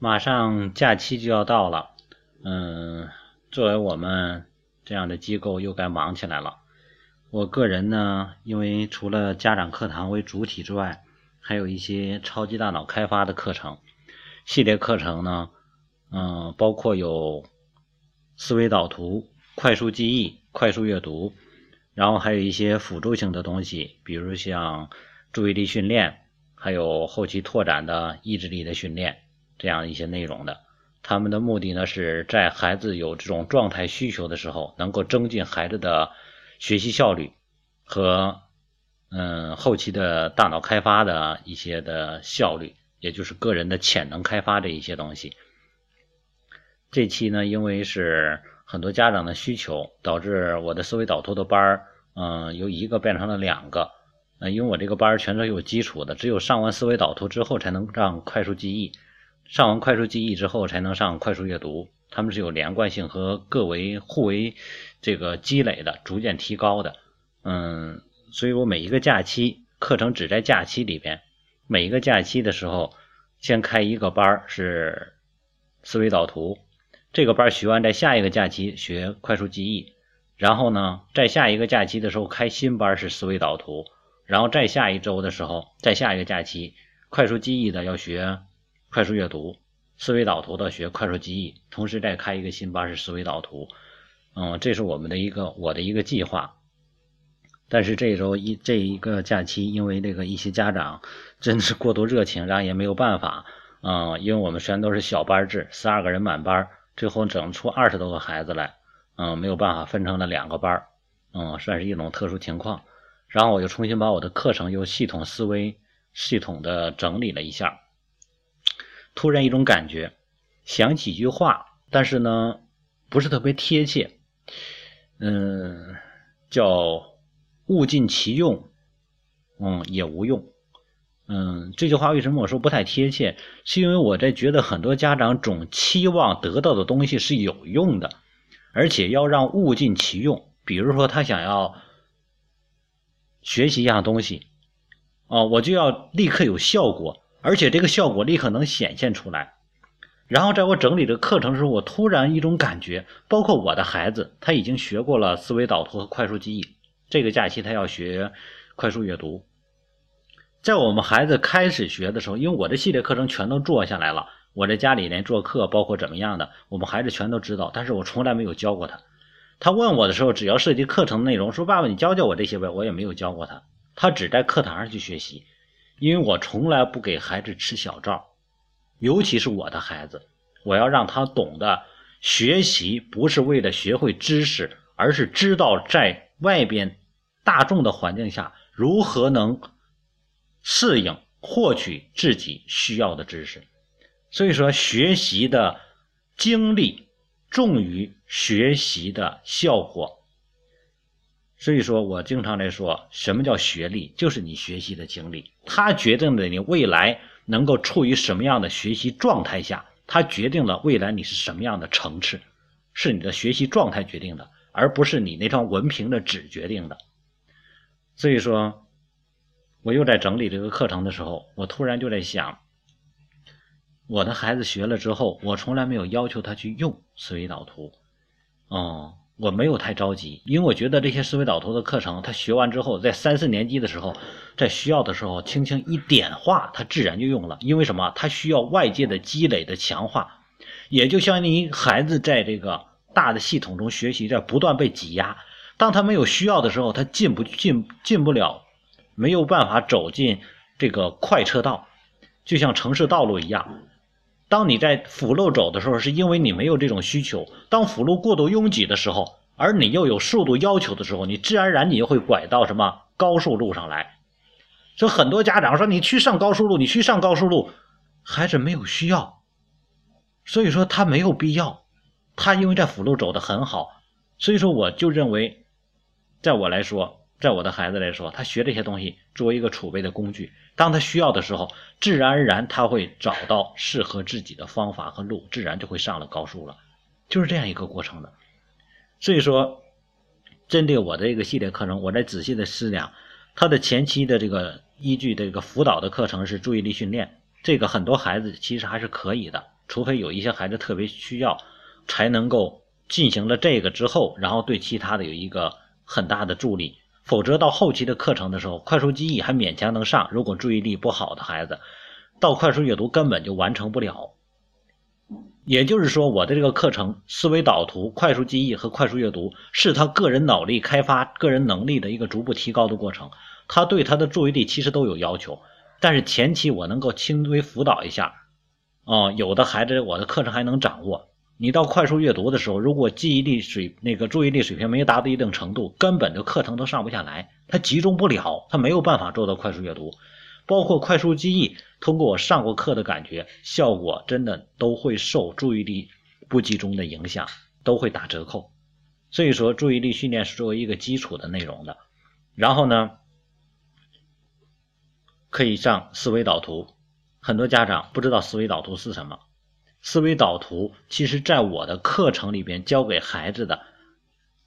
马上假期就要到了，嗯，作为我们这样的机构又该忙起来了。我个人呢，因为除了家长课堂为主体之外，还有一些超级大脑开发的课程系列课程呢，嗯，包括有思维导图、快速记忆、快速阅读，然后还有一些辅助性的东西，比如像注意力训练，还有后期拓展的意志力的训练。这样一些内容的，他们的目的呢，是在孩子有这种状态需求的时候，能够增进孩子的学习效率和嗯后期的大脑开发的一些的效率，也就是个人的潜能开发这一些东西。这期呢，因为是很多家长的需求，导致我的思维导图的班儿，嗯，由一个变成了两个。嗯，因为我这个班儿全都有基础的，只有上完思维导图之后，才能让快速记忆。上完快速记忆之后，才能上快速阅读，他们是有连贯性和各为互为这个积累的，逐渐提高的。嗯，所以我每一个假期课程只在假期里边，每一个假期的时候先开一个班是思维导图，这个班学完，在下一个假期学快速记忆，然后呢，在下一个假期的时候开新班是思维导图，然后再下一周的时候，在下一个假期快速记忆的要学。快速阅读、思维导图的学快速记忆，同时再开一个新班是思维导图。嗯，这是我们的一个我的一个计划。但是这周一这一个假期，因为这个一些家长 真是过度热情，然后也没有办法。嗯，因为我们虽然都是小班制，十二个人满班，最后整出二十多个孩子来。嗯，没有办法分成了两个班。嗯，算是一种特殊情况。然后我又重新把我的课程又系统思维、系统的整理了一下。突然一种感觉，想起一句话，但是呢，不是特别贴切。嗯，叫“物尽其用，嗯，也无用。”嗯，这句话为什么我说不太贴切？是因为我在觉得很多家长总期望得到的东西是有用的，而且要让物尽其用。比如说，他想要学习一样东西，哦，我就要立刻有效果。而且这个效果立刻能显现出来。然后在我整理这个课程的时候，我突然一种感觉，包括我的孩子，他已经学过了思维导图和快速记忆。这个假期他要学快速阅读。在我们孩子开始学的时候，因为我的系列课程全都做下来了，我在家里连做课，包括怎么样的，我们孩子全都知道。但是我从来没有教过他。他问我的时候，只要涉及课程内容，说爸爸你教教我这些呗，我也没有教过他。他只在课堂上去学习。因为我从来不给孩子吃小灶，尤其是我的孩子，我要让他懂得学习不是为了学会知识，而是知道在外边大众的环境下如何能适应获取自己需要的知识。所以说，学习的精力重于学习的效果。所以说我经常来说，什么叫学历？就是你学习的经历，它决定了你未来能够处于什么样的学习状态下，它决定了未来你是什么样的层次，是你的学习状态决定的，而不是你那张文凭的纸决定的。所以说，我又在整理这个课程的时候，我突然就在想，我的孩子学了之后，我从来没有要求他去用思维导图，哦。我没有太着急，因为我觉得这些思维导图的课程，他学完之后，在三四年级的时候，在需要的时候，轻轻一点化，他自然就用了。因为什么？他需要外界的积累的强化，也就相当于孩子在这个大的系统中学习，在不断被挤压。当他没有需要的时候，他进不进进不了，没有办法走进这个快车道，就像城市道路一样。当你在辅路走的时候，是因为你没有这种需求；当辅路过度拥挤的时候，而你又有速度要求的时候，你自然而然你就会拐到什么高速路上来。所以很多家长说：“你去上高速路，你去上高速路。”孩子没有需要，所以说他没有必要。他因为在辅路走的很好，所以说我就认为，在我来说，在我的孩子来说，他学这些东西作为一个储备的工具。当他需要的时候，自然而然他会找到适合自己的方法和路，自然就会上了高速了，就是这样一个过程的。所以说，针对我的这个系列课程，我在仔细的思量，它的前期的这个依据，这个辅导的课程是注意力训练，这个很多孩子其实还是可以的，除非有一些孩子特别需要，才能够进行了这个之后，然后对其他的有一个很大的助力。否则到后期的课程的时候，快速记忆还勉强能上。如果注意力不好的孩子，到快速阅读根本就完成不了。也就是说，我的这个课程思维导图、快速记忆和快速阅读，是他个人脑力开发、个人能力的一个逐步提高的过程。他对他的注意力其实都有要求，但是前期我能够轻微辅导一下。哦，有的孩子我的课程还能掌握。你到快速阅读的时候，如果记忆力水那个注意力水平没达到一定程度，根本就课程都上不下来，他集中不了，他没有办法做到快速阅读。包括快速记忆，通过我上过课的感觉，效果真的都会受注意力不集中的影响，都会打折扣。所以说，注意力训练是作为一个基础的内容的。然后呢，可以上思维导图。很多家长不知道思维导图是什么。思维导图其实在我的课程里边教给孩子的，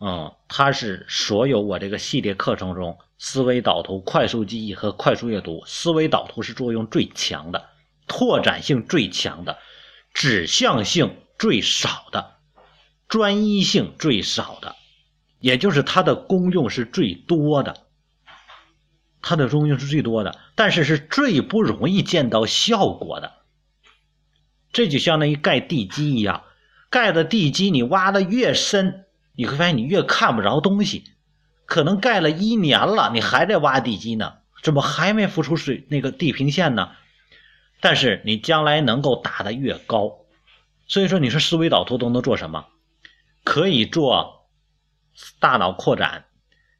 嗯，它是所有我这个系列课程中。思维导图、快速记忆和快速阅读，思维导图是作用最强的，拓展性最强的，指向性最少的，专一性最少的，也就是它的功用是最多的，它的功用是最多的，但是是最不容易见到效果的。这就相当于盖地基一样，盖的地基你挖的越深，你会发现你越看不着东西。可能盖了一年了，你还在挖地基呢，怎么还没浮出水那个地平线呢？但是你将来能够打得越高，所以说你说思维导图都能做什么？可以做大脑扩展，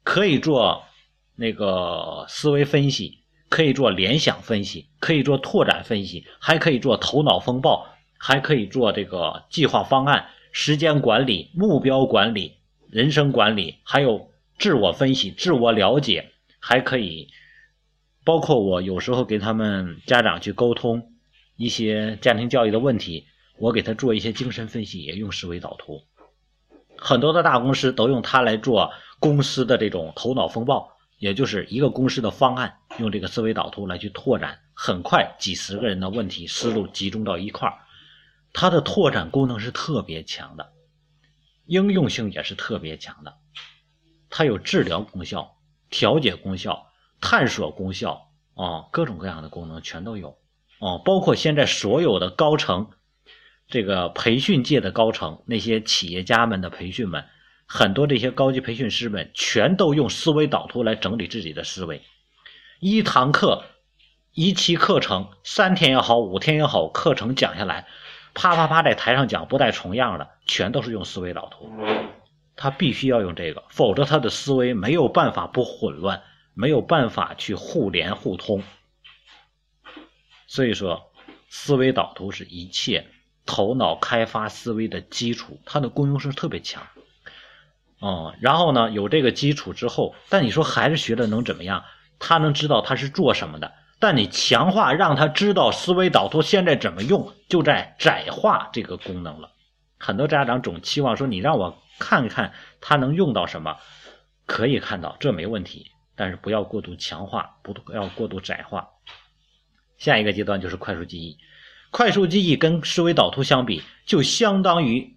可以做那个思维分析，可以做联想分析，可以做拓展分析，还可以做头脑风暴，还可以做这个计划方案、时间管理、目标管理、人生管理，还有。自我分析、自我了解，还可以包括我有时候给他们家长去沟通一些家庭教育的问题，我给他做一些精神分析，也用思维导图。很多的大公司都用它来做公司的这种头脑风暴，也就是一个公司的方案，用这个思维导图来去拓展，很快几十个人的问题思路集中到一块儿，它的拓展功能是特别强的，应用性也是特别强的。它有治疗功效、调节功效、探索功效啊，各种各样的功能全都有哦。包括现在所有的高层，这个培训界的高层，那些企业家们的培训们，很多这些高级培训师们全都用思维导图来整理自己的思维。一堂课、一期课程，三天也好，五天也好，课程讲下来，啪啪啪在台上讲不带重样的，全都是用思维导图。他必须要用这个，否则他的思维没有办法不混乱，没有办法去互联互通。所以说，思维导图是一切头脑开发思维的基础，它的功用是特别强。哦，然后呢，有这个基础之后，但你说孩子学的能怎么样？他能知道他是做什么的，但你强化让他知道思维导图现在怎么用，就在窄化这个功能了。很多家长总期望说，你让我。看看他能用到什么，可以看到这没问题，但是不要过度强化，不要过度窄化。下一个阶段就是快速记忆，快速记忆跟思维导图相比，就相当于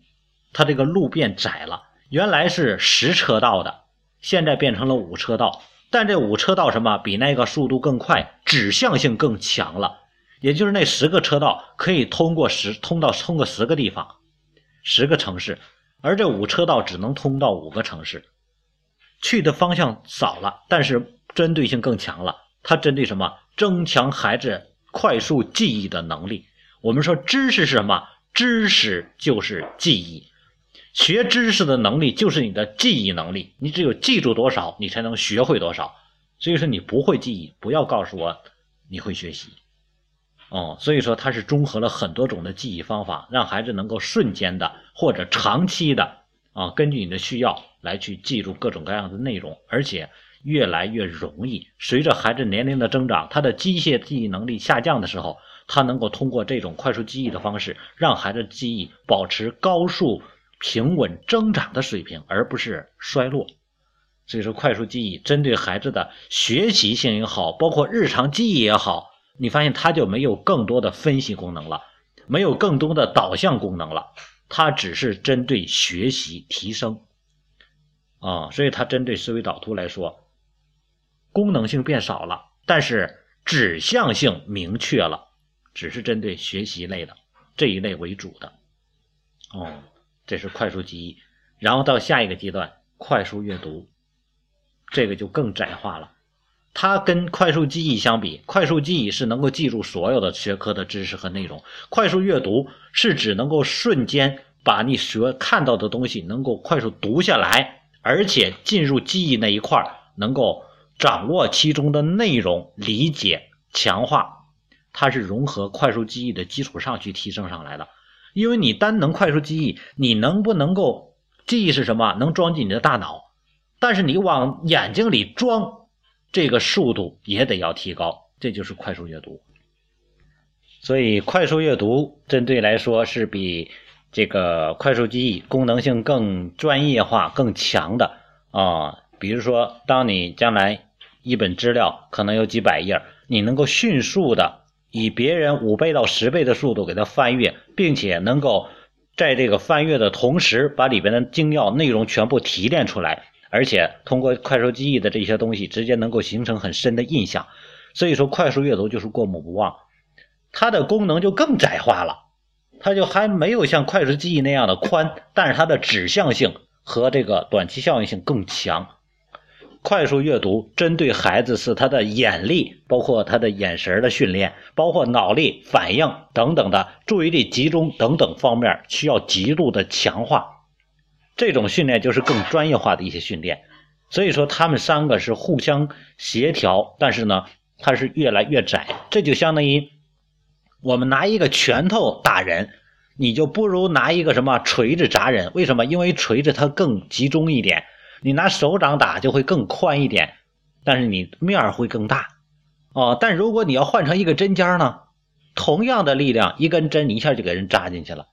它这个路变窄了，原来是十车道的，现在变成了五车道，但这五车道什么比那个速度更快，指向性更强了，也就是那十个车道可以通过十通到通过十个地方，十个城市。而这五车道只能通到五个城市，去的方向少了，但是针对性更强了。它针对什么？增强孩子快速记忆的能力。我们说知识是什么？知识就是记忆，学知识的能力就是你的记忆能力。你只有记住多少，你才能学会多少。所以说你不会记忆，不要告诉我你会学习。哦，所以说它是综合了很多种的记忆方法，让孩子能够瞬间的或者长期的啊，根据你的需要来去记住各种各样的内容，而且越来越容易。随着孩子年龄的增长，他的机械记忆能力下降的时候，他能够通过这种快速记忆的方式，让孩子记忆保持高速平稳增长的水平，而不是衰落。所以说，快速记忆针对孩子的学习性也好，包括日常记忆也好。你发现它就没有更多的分析功能了，没有更多的导向功能了，它只是针对学习提升啊，所以它针对思维导图来说，功能性变少了，但是指向性明确了，只是针对学习类的这一类为主的哦，这是快速记忆，然后到下一个阶段快速阅读，这个就更窄化了。它跟快速记忆相比，快速记忆是能够记住所有的学科的知识和内容，快速阅读是指能够瞬间把你所看到的东西能够快速读下来，而且进入记忆那一块能够掌握其中的内容、理解、强化。它是融合快速记忆的基础上去提升上来的。因为你单能快速记忆，你能不能够记忆是什么？能装进你的大脑，但是你往眼睛里装。这个速度也得要提高，这就是快速阅读。所以，快速阅读针对来说是比这个快速记忆功能性更专业化、更强的啊。比如说，当你将来一本资料可能有几百页，你能够迅速的以别人五倍到十倍的速度给它翻阅，并且能够在这个翻阅的同时，把里边的精要内容全部提炼出来。而且通过快速记忆的这些东西，直接能够形成很深的印象，所以说快速阅读就是过目不忘，它的功能就更窄化了，它就还没有像快速记忆那样的宽，但是它的指向性和这个短期效应性更强。快速阅读针对孩子是他的眼力，包括他的眼神的训练，包括脑力反应等等的注意力集中等等方面需要极度的强化。这种训练就是更专业化的一些训练，所以说他们三个是互相协调，但是呢，它是越来越窄。这就相当于我们拿一个拳头打人，你就不如拿一个什么锤子砸人。为什么？因为锤子它更集中一点，你拿手掌打就会更宽一点，但是你面儿会更大哦。但如果你要换成一个针尖呢，同样的力量，一根针你一下就给人扎进去了。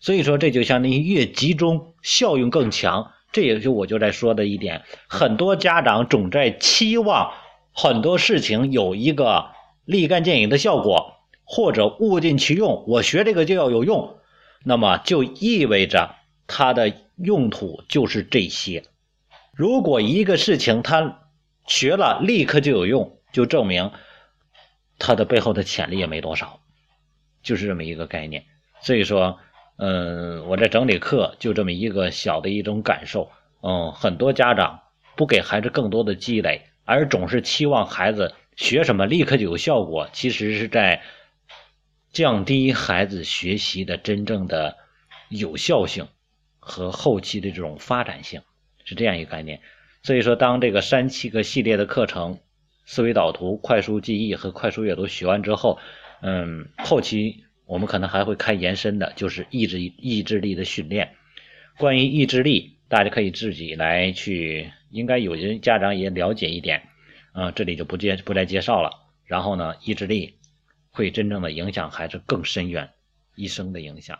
所以说，这就相当于越集中效用更强。这也就我就在说的一点，很多家长总在期望很多事情有一个立竿见影的效果，或者物尽其用。我学这个就要有用，那么就意味着它的用途就是这些。如果一个事情他学了立刻就有用，就证明他的背后的潜力也没多少，就是这么一个概念。所以说。嗯，我在整理课就这么一个小的一种感受。嗯，很多家长不给孩子更多的积累，而总是期望孩子学什么立刻就有效果，其实是在降低孩子学习的真正的有效性和后期的这种发展性，是这样一个概念。所以说，当这个三七个系列的课程——思维导图、快速记忆和快速阅读学完之后，嗯，后期。我们可能还会开延伸的，就是意志意志力的训练。关于意志力，大家可以自己来去，应该有些家长也了解一点，啊，这里就不介不再介绍了。然后呢，意志力会真正的影响孩子更深远，一生的影响。